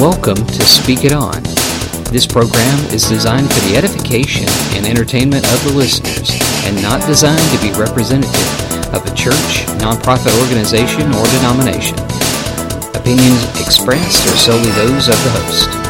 Welcome to Speak It On. This program is designed for the edification and entertainment of the listeners and not designed to be representative of a church, nonprofit organization, or denomination. Opinions expressed are solely those of the host.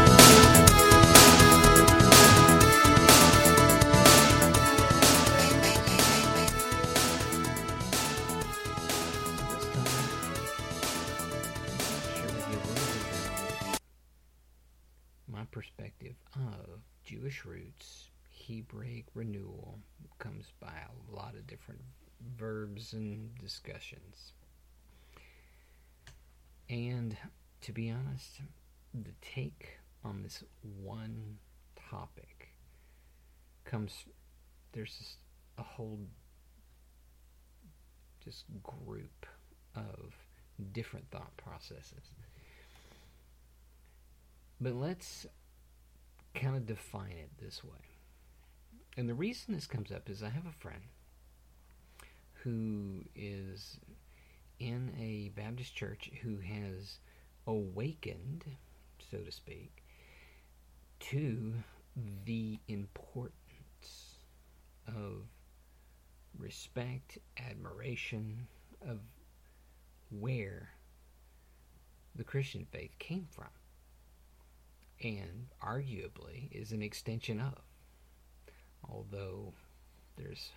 Discussions. And to be honest, the take on this one topic comes there's just a whole just group of different thought processes. But let's kind of define it this way. And the reason this comes up is I have a friend who is in a Baptist church who has awakened, so to speak, to the importance of respect, admiration of where the Christian faith came from and arguably is an extension of. Although there's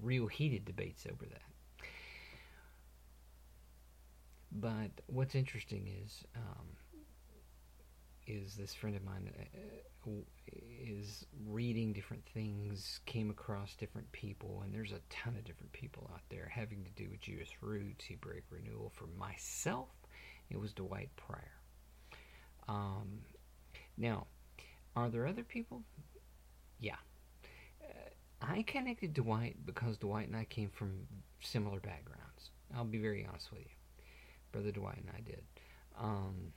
real heated debates over that. But what's interesting is um, is this friend of mine uh, is reading different things, came across different people, and there's a ton of different people out there having to do with Jewish roots, Hebraic renewal. For myself, it was Dwight Pryor. Um, now, are there other people? Yeah. I connected Dwight because Dwight and I came from similar backgrounds. I'll be very honest with you. Brother Dwight and I did. Um,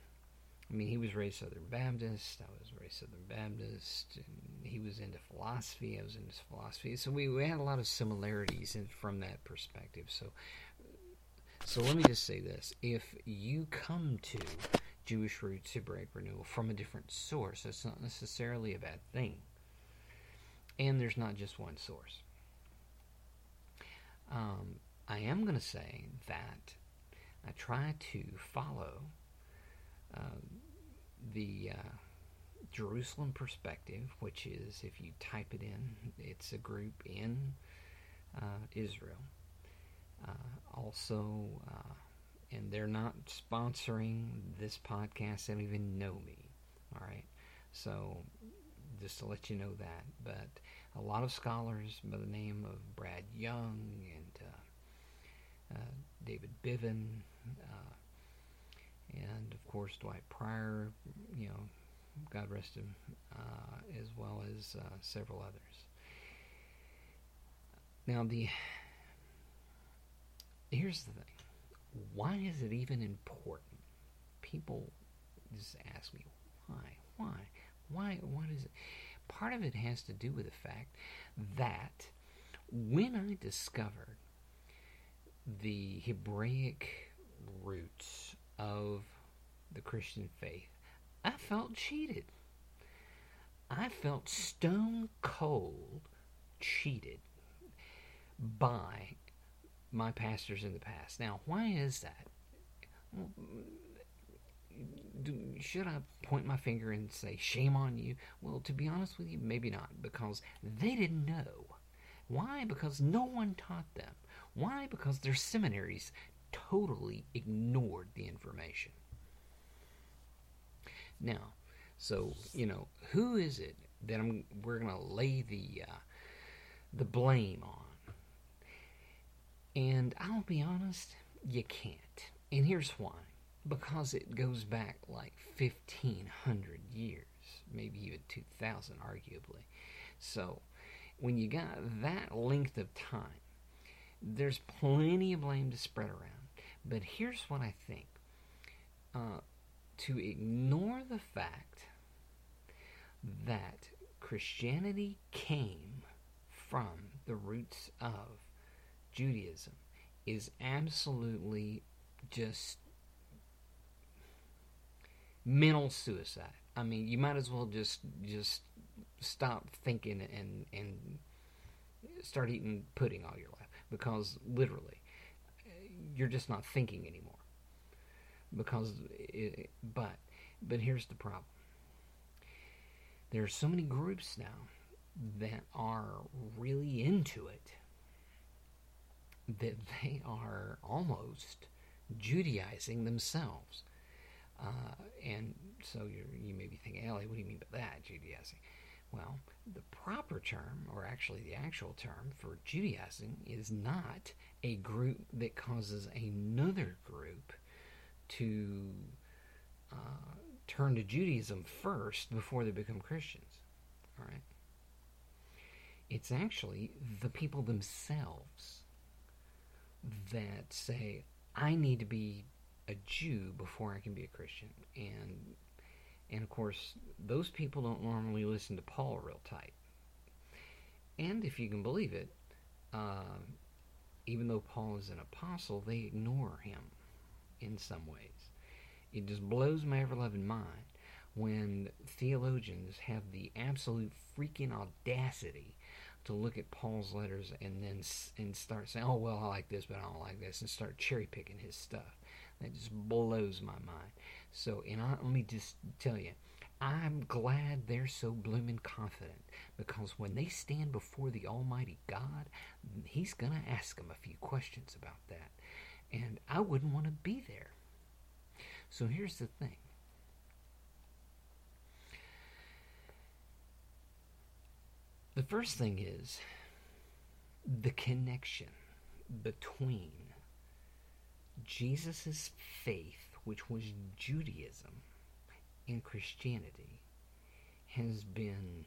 I mean, he was raised Southern Baptist. I was raised Southern Baptist. He was into philosophy. I was into philosophy. So we, we had a lot of similarities in, from that perspective. So, so let me just say this: if you come to Jewish roots, Hebraic renewal from a different source. That's not necessarily a bad thing. And there's not just one source. Um, I am going to say that I try to follow uh, the uh, Jerusalem perspective, which is if you type it in, it's a group in uh, Israel. Uh, also, uh, and they're not sponsoring this podcast. They don't even know me. All right. So just to let you know that. But a lot of scholars by the name of Brad Young and uh, uh, David Bivin, uh, and of course Dwight Pryor, you know, God rest him, uh, as well as uh, several others. Now the here's the thing why is it even important? People just ask me, why? Why? Why? What is it? Part of it has to do with the fact that when I discovered the Hebraic roots of the Christian faith, I felt cheated. I felt stone cold cheated by my pastors in the past. Now, why is that? Should I point my finger and say, shame on you? Well, to be honest with you, maybe not, because they didn't know. Why? Because no one taught them. Why? Because their seminaries totally ignored the information. Now, so you know, who is it that I'm, we're going to lay the uh, the blame on? And I'll be honest, you can't. And here's why. Because it goes back like 1500 years, maybe even 2000, arguably. So, when you got that length of time, there's plenty of blame to spread around. But here's what I think uh, to ignore the fact that Christianity came from the roots of Judaism is absolutely just mental suicide. I mean, you might as well just just stop thinking and and start eating pudding all your life because literally you're just not thinking anymore. Because, it, but but here's the problem. There are so many groups now that are really into it that they are almost Judaizing themselves. Uh, and so you may be thinking, Ellie, what do you mean by that, Judaizing? Well, the proper term, or actually the actual term for Judaizing, is not a group that causes another group to uh, turn to Judaism first before they become Christians. All right? It's actually the people themselves that say, I need to be a Jew before I can be a Christian. And and of course, those people don't normally listen to Paul real tight. And if you can believe it, uh, even though Paul is an apostle, they ignore him in some ways. It just blows my ever loving mind when theologians have the absolute freaking audacity to look at Paul's letters and then and start saying, "Oh well, I like this, but I don't like this," and start cherry picking his stuff. That just blows my mind. So, and I, let me just tell you, I'm glad they're so blooming confident because when they stand before the Almighty God, He's going to ask them a few questions about that. And I wouldn't want to be there. So here's the thing the first thing is the connection between Jesus' faith, which was Judaism, and Christianity, has been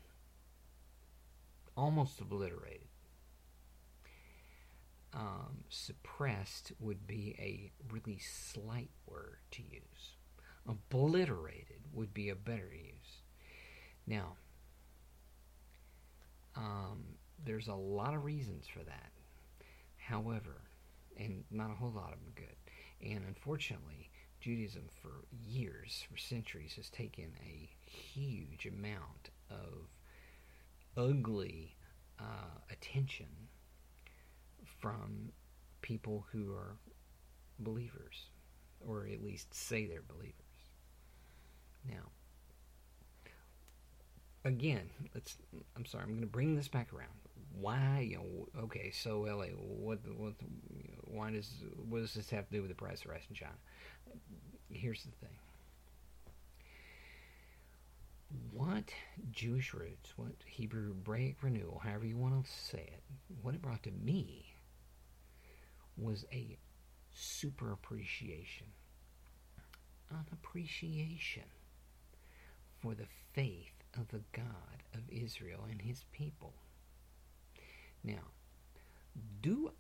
almost obliterated. Um, suppressed would be a really slight word to use. Obliterated would be a better use. Now, um, there's a lot of reasons for that. However, and not a whole lot of them good. And unfortunately, Judaism for years, for centuries, has taken a huge amount of ugly uh, attention from people who are believers, or at least say they're believers. Now, again, let's. I'm sorry. I'm going to bring this back around. Why? You know, okay. So, Ellie. What? What? Why does? What does this have to do with the price of rice in China? Here's the thing. What Jewish roots, what Hebrew Hebraic renewal, however you want to say it, what it brought to me was a super appreciation, an appreciation for the faith of the God of Israel and his people. Now, do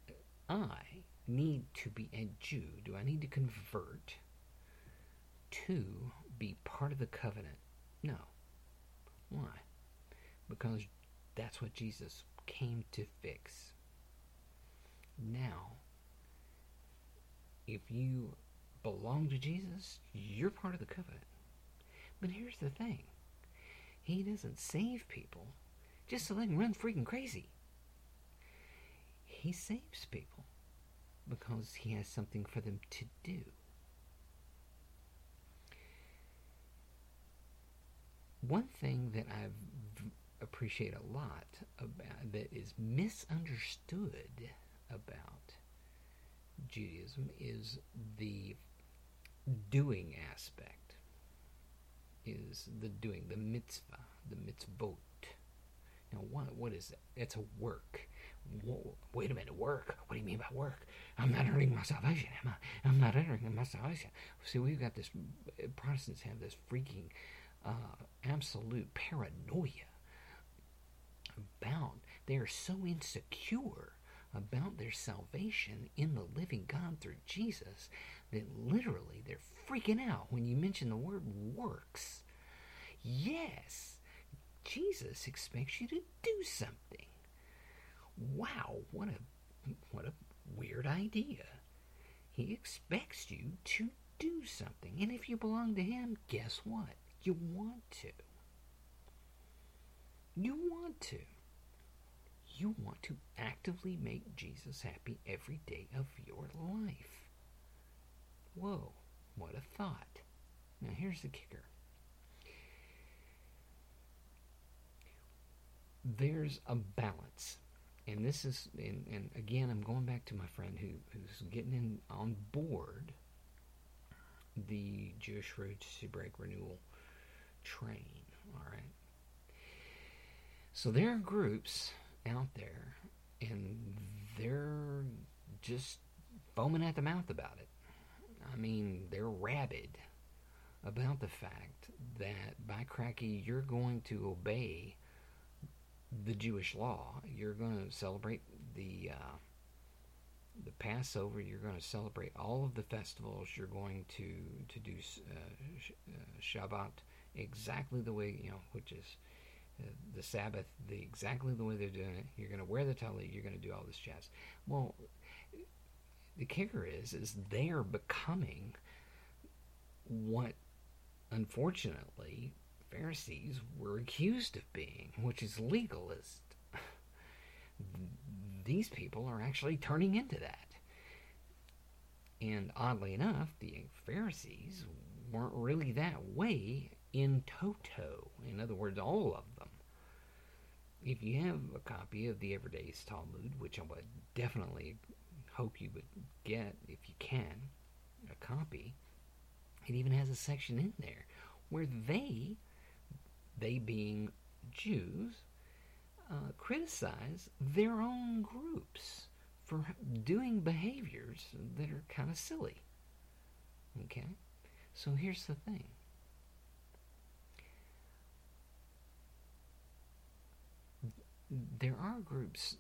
I need to be a Jew? Do I need to convert to be part of the covenant? No. Why? Because that's what Jesus came to fix. Now, if you belong to Jesus, you're part of the covenant. But here's the thing He doesn't save people just so they can run freaking crazy. He saves people because He has something for them to do. One thing that I appreciate a lot about that is misunderstood about Judaism is the doing aspect. Is the doing, the mitzvah, the mitzvot. Now, what, what is it? It's a work. Whoa, wait a minute, work? What do you mean by work? I'm not earning my salvation, am I? I'm not earning my salvation. See, we've got this, Protestants have this freaking uh, absolute paranoia about, they are so insecure about their salvation in the living God through Jesus that literally they're freaking out when you mention the word works. Yes, Jesus expects you to do something. Wow, what a what a weird idea. He expects you to do something. And if you belong to Him, guess what? You want to. You want to. You want to actively make Jesus happy every day of your life. Whoa, what a thought. Now, here's the kicker there's a balance. And this is, and, and again, I'm going back to my friend who, who's getting in on board the Jewish Roots Hebraic Renewal train. All right. So there are groups out there, and they're just foaming at the mouth about it. I mean, they're rabid about the fact that by cracky, you're going to obey the Jewish law. You're going to celebrate the uh, the Passover. You're going to celebrate all of the festivals. You're going to to do uh, uh, Shabbat exactly the way you know, which is uh, the Sabbath, the exactly the way they're doing it. You're going to wear the tallit. You're going to do all this jazz. Well, the kicker is, is they are becoming what, unfortunately, Pharisees were accused of being, which is legalist. These people are actually turning into that. And oddly enough, the Pharisees weren't really that way in toto. In other words, all of them. If you have a copy of the Everyman's Talmud, which I would definitely hope you would get if you can, a copy, it even has a section in there where they they being Jews, uh, criticize their own groups for doing behaviors that are kind of silly. Okay? So here's the thing. There are groups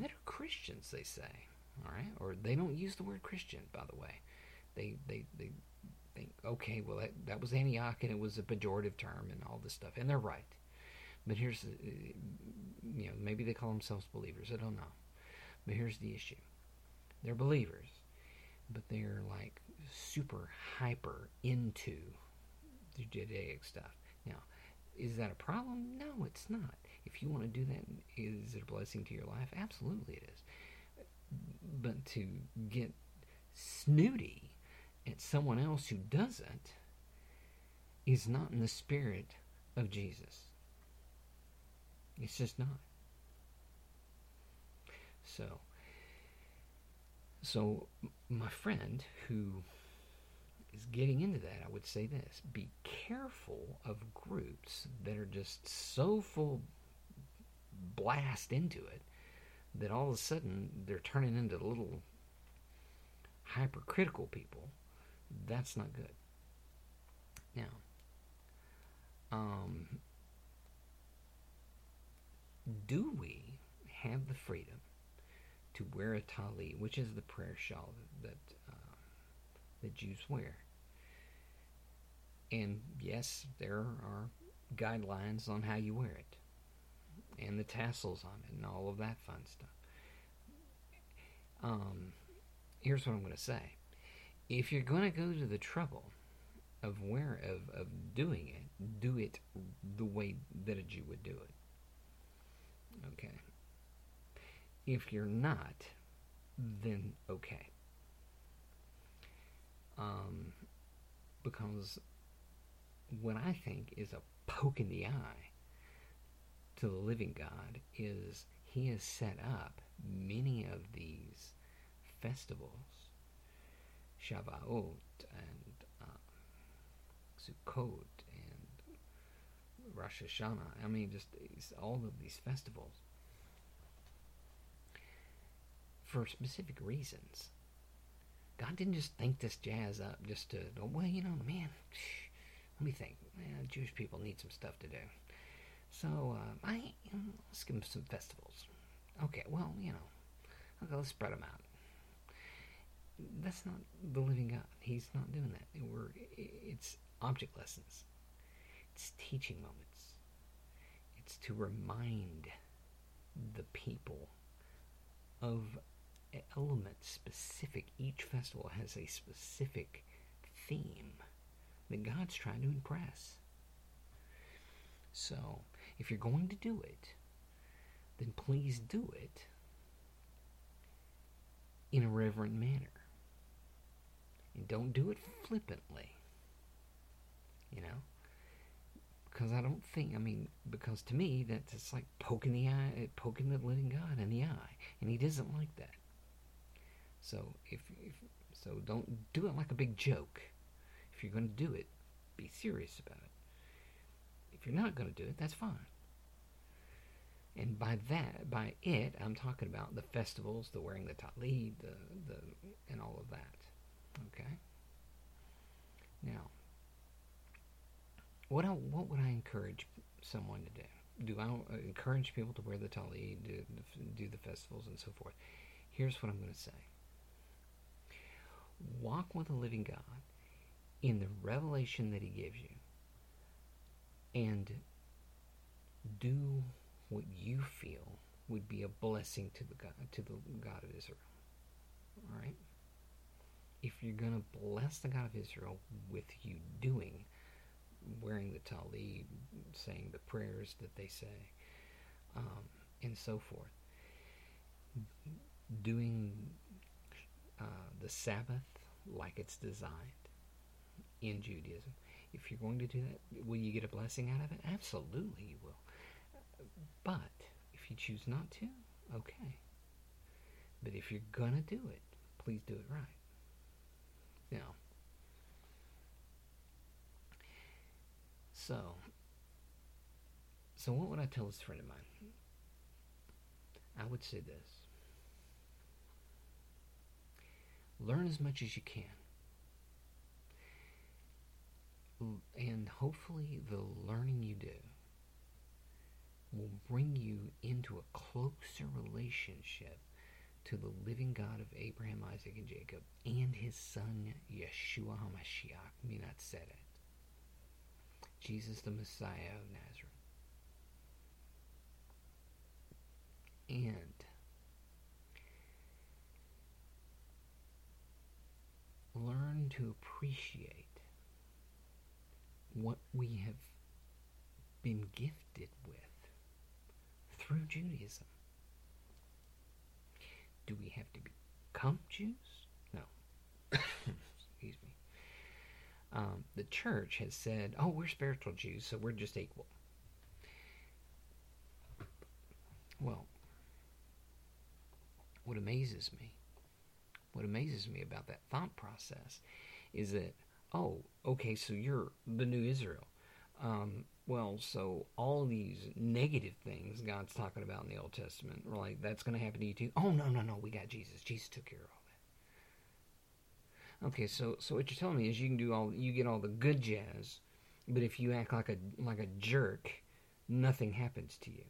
that are Christians, they say, all right, or they don't use the word Christian, by the way. They they they think, okay, well, that, that was Antioch and it was a pejorative term and all this stuff. And they're right. But here's, you know, maybe they call themselves believers. I don't know. But here's the issue they're believers, but they're like super hyper into the Judaic stuff. Now, is that a problem? No, it's not. If you want to do that, is it a blessing to your life? Absolutely it is. But to get snooty at someone else who doesn't is not in the spirit of Jesus. It's just not. So, so my friend who is getting into that, I would say this: be careful of groups that are just so full blast into it that all of a sudden they're turning into little hypercritical people that's not good. Now, um, do we have the freedom to wear a tali, which is the prayer shawl that uh, that Jews wear? And yes, there are guidelines on how you wear it, and the tassels on it, and all of that fun stuff. Um, here's what I'm going to say if you're going to go to the trouble of where of, of doing it, do it the way that a Jew would do it. Okay. If you're not, then okay. Um, because what I think is a poke in the eye to the living God is He has set up many of these festivals Shavuot and uh, Sukkot and Rosh Hashanah. I mean, just all of these festivals for specific reasons. God didn't just think this jazz up just to, well, you know, man, let me think. Jewish people need some stuff to do. So, uh, I, let's give them some festivals. Okay, well, you know, okay, let's spread them out that's not the living God. He's not doing that. We're, it's object lessons. It's teaching moments. It's to remind the people of elements specific. Each festival has a specific theme that God's trying to impress. So, if you're going to do it, then please do it in a reverent manner. And don't do it flippantly. You know? Because I don't think, I mean, because to me, that's it's like poking the eye, eh, poking the living God in the eye. And He doesn't like that. So, if, if so, don't do it like a big joke. If you're going to do it, be serious about it. If you're not going to do it, that's fine. And by that, by it, I'm talking about the festivals, the wearing the tallit, the the and all of that. Okay. Now, what I, what would I encourage someone to do? Do I uh, encourage people to wear the tallit, do, do the festivals, and so forth? Here's what I'm going to say. Walk with the living God in the revelation that He gives you, and do what you feel would be a blessing to the God, to the God of Israel. All right. If you're going to bless the God of Israel with you doing, wearing the tallit, saying the prayers that they say, um, and so forth, doing uh, the Sabbath like it's designed in Judaism. If you're going to do that, will you get a blessing out of it? Absolutely, you will. But if you choose not to, okay. But if you're to do it, please do it right. Now, so, so what would I tell this friend of mine? I would say this. Learn as much as you can. And hopefully the learning you do will bring you into a closer relationship to the living God of Abraham, Isaac, and Jacob, and his son Yeshua HaMashiach, Minat it. Jesus the Messiah of Nazareth. And learn to appreciate what we have been gifted with through Judaism. Do we have to become Jews? No. Excuse me. Um, the church has said, oh, we're spiritual Jews, so we're just equal. Well, what amazes me, what amazes me about that thought process is that, oh, okay, so you're the new Israel. Um, well, so all these negative things God's talking about in the Old Testament, we're like that's going to happen to you too. Oh no, no, no, we got Jesus. Jesus took care of all that. Okay, so so what you're telling me is you can do all you get all the good jazz, but if you act like a like a jerk, nothing happens to you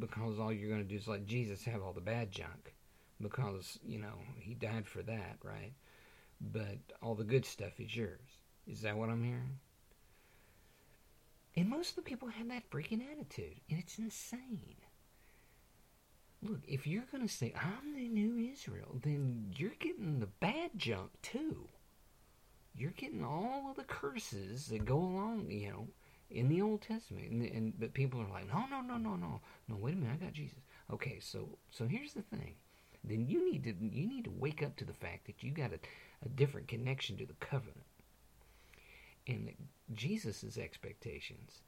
because all you're going to do is let Jesus have all the bad junk because you know he died for that, right? But all the good stuff is yours. Is that what I'm hearing? And most of the people have that freaking attitude, and it's insane. Look, if you're going to say, I'm the new Israel, then you're getting the bad junk too. You're getting all of the curses that go along, you know, in the Old Testament. And, and but people are like, no, no, no, no, no, no. Wait a minute, I got Jesus. Okay, so so here's the thing. Then you need to you need to wake up to the fact that you got a, a different connection to the covenant and Jesus' expectations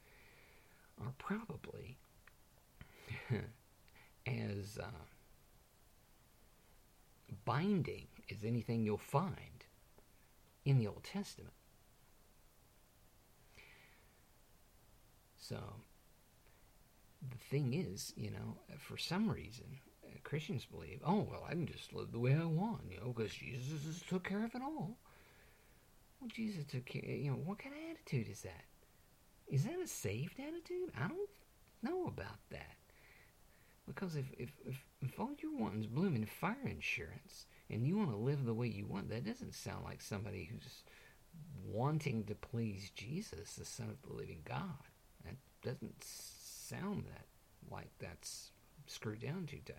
are probably as uh, binding as anything you'll find in the Old Testament. So, the thing is, you know, for some reason, uh, Christians believe, oh, well, I can just live the way I want, you know, because Jesus took care of it all. Well, Jesus took care. You know, what kind of attitude is that? Is that a saved attitude? I don't know about that. Because if if if, if all you want is blooming fire insurance, and you want to live the way you want, that doesn't sound like somebody who's wanting to please Jesus, the Son of the Living God. That doesn't sound that like that's screwed down too tight.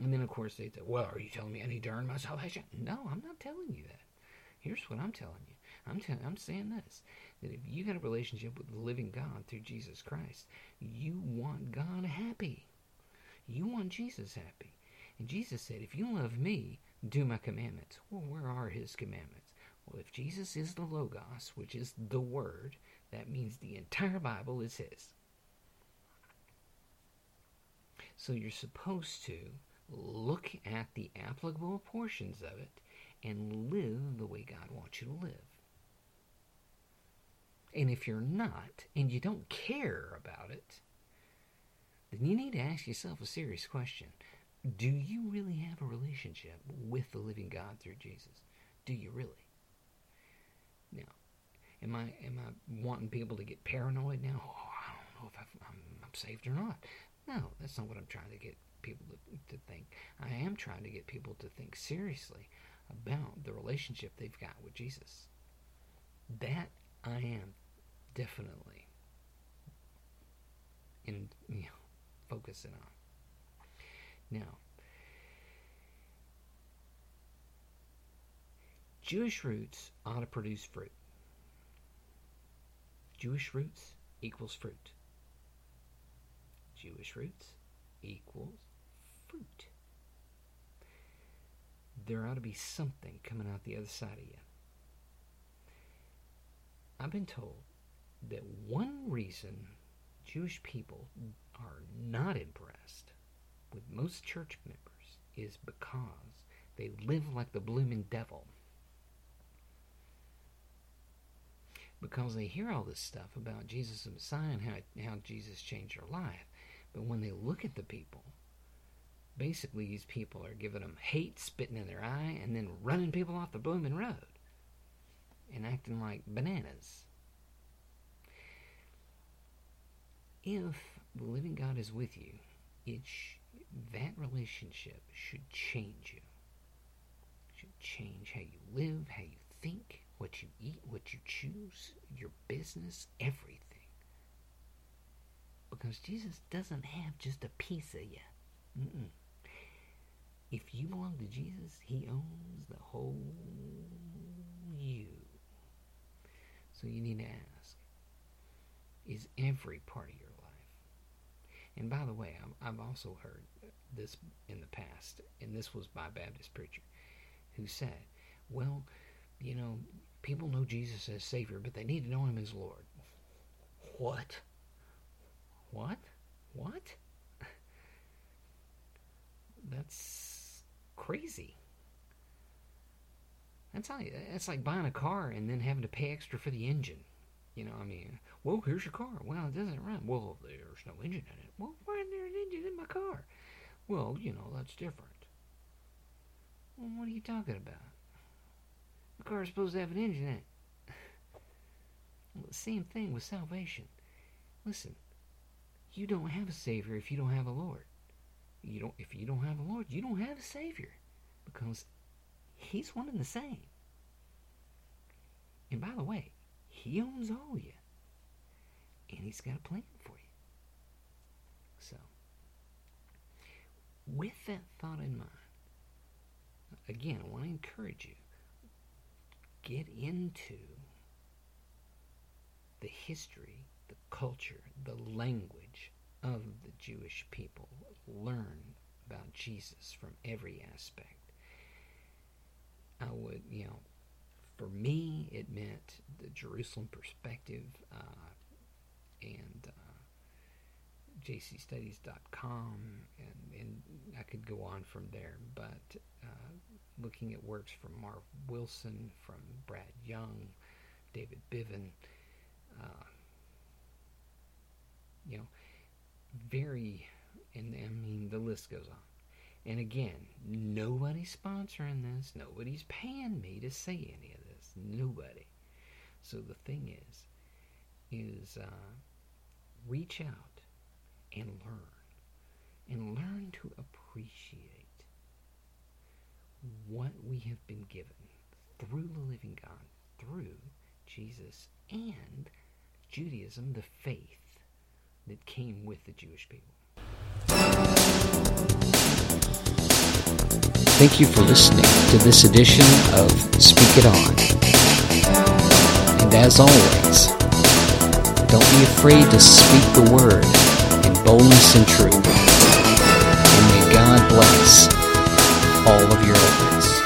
And then, of course, they say, well, are you telling me to earn my salvation? No, I'm not telling you that. Here's what I'm telling you I'm t- I'm saying this that if you got a relationship with the living God through Jesus Christ, you want God happy. You want Jesus happy. And Jesus said, If you love me, do my commandments. Well, where are his commandments? Well, if Jesus is the Logos, which is the Word, that means the entire Bible is his. So you're supposed to look at the applicable portions of it and live the way God wants you to live. And if you're not, and you don't care about it, then you need to ask yourself a serious question. Do you really have a relationship with the living God through Jesus? Do you really? Now, am I am I wanting people to get paranoid now? Oh, I don't know if I'm, I'm saved or not. No, that's not what I'm trying to get people to, to think. I am trying to get people to think seriously about the relationship they've got with Jesus. That I am definitely in you know, focusing on. Now, Jewish roots ought to produce fruit. Jewish roots equals fruit. Jewish roots equals fruit. There ought to be something coming out the other side of you. I've been told that one reason Jewish people are not impressed with most church members is because they live like the blooming devil. Because they hear all this stuff about Jesus the Messiah and how, how Jesus changed their life. But when they look at the people, basically these people are giving them hate, spitting in their eye, and then running people off the blooming road and acting like bananas. If the living God is with you, it sh- that relationship should change you. It should change how you live, how you think, what you eat, what you choose, your business, everything. Because Jesus doesn't have just a piece of you. Mm-mm. If you belong to Jesus, He owns the whole you. So you need to ask Is every part of your life? And by the way, I've also heard this in the past, and this was by a Baptist preacher who said, Well, you know, people know Jesus as Savior, but they need to know Him as Lord. What? What? What? That's crazy. That's like that's like buying a car and then having to pay extra for the engine. You know, I mean, well, here's your car. Well, it doesn't run. Well, there's no engine in it. Well, why isn't there an engine in my car? Well, you know, that's different. Well, what are you talking about? The car is supposed to have an engine in it. Well, the same thing with salvation. Listen, you don't have a savior if you don't have a Lord. You don't if you don't have a Lord, you don't have a savior because he's one and the same. And by the way, he owns all of you. And he's got a plan for you. So, with that thought in mind, again, I want to encourage you get into the history, the culture, the language of the Jewish people. Learn about Jesus from every aspect. I would, you know, for me, it meant the Jerusalem perspective uh, and uh, jcstudies.com, and, and I could go on from there. But uh, looking at works from Marv Wilson, from Brad Young, David Bivin, uh, you know, very, and I mean, the list goes on. And again, nobody's sponsoring this. Nobody's paying me to say any of this. Nobody. So the thing is, is uh, reach out and learn. And learn to appreciate what we have been given through the living God, through Jesus and Judaism, the faith that came with the Jewish people. Thank you for listening to this edition of Speak It On. And as always, don't be afraid to speak the word in boldness and truth. And may God bless all of your efforts.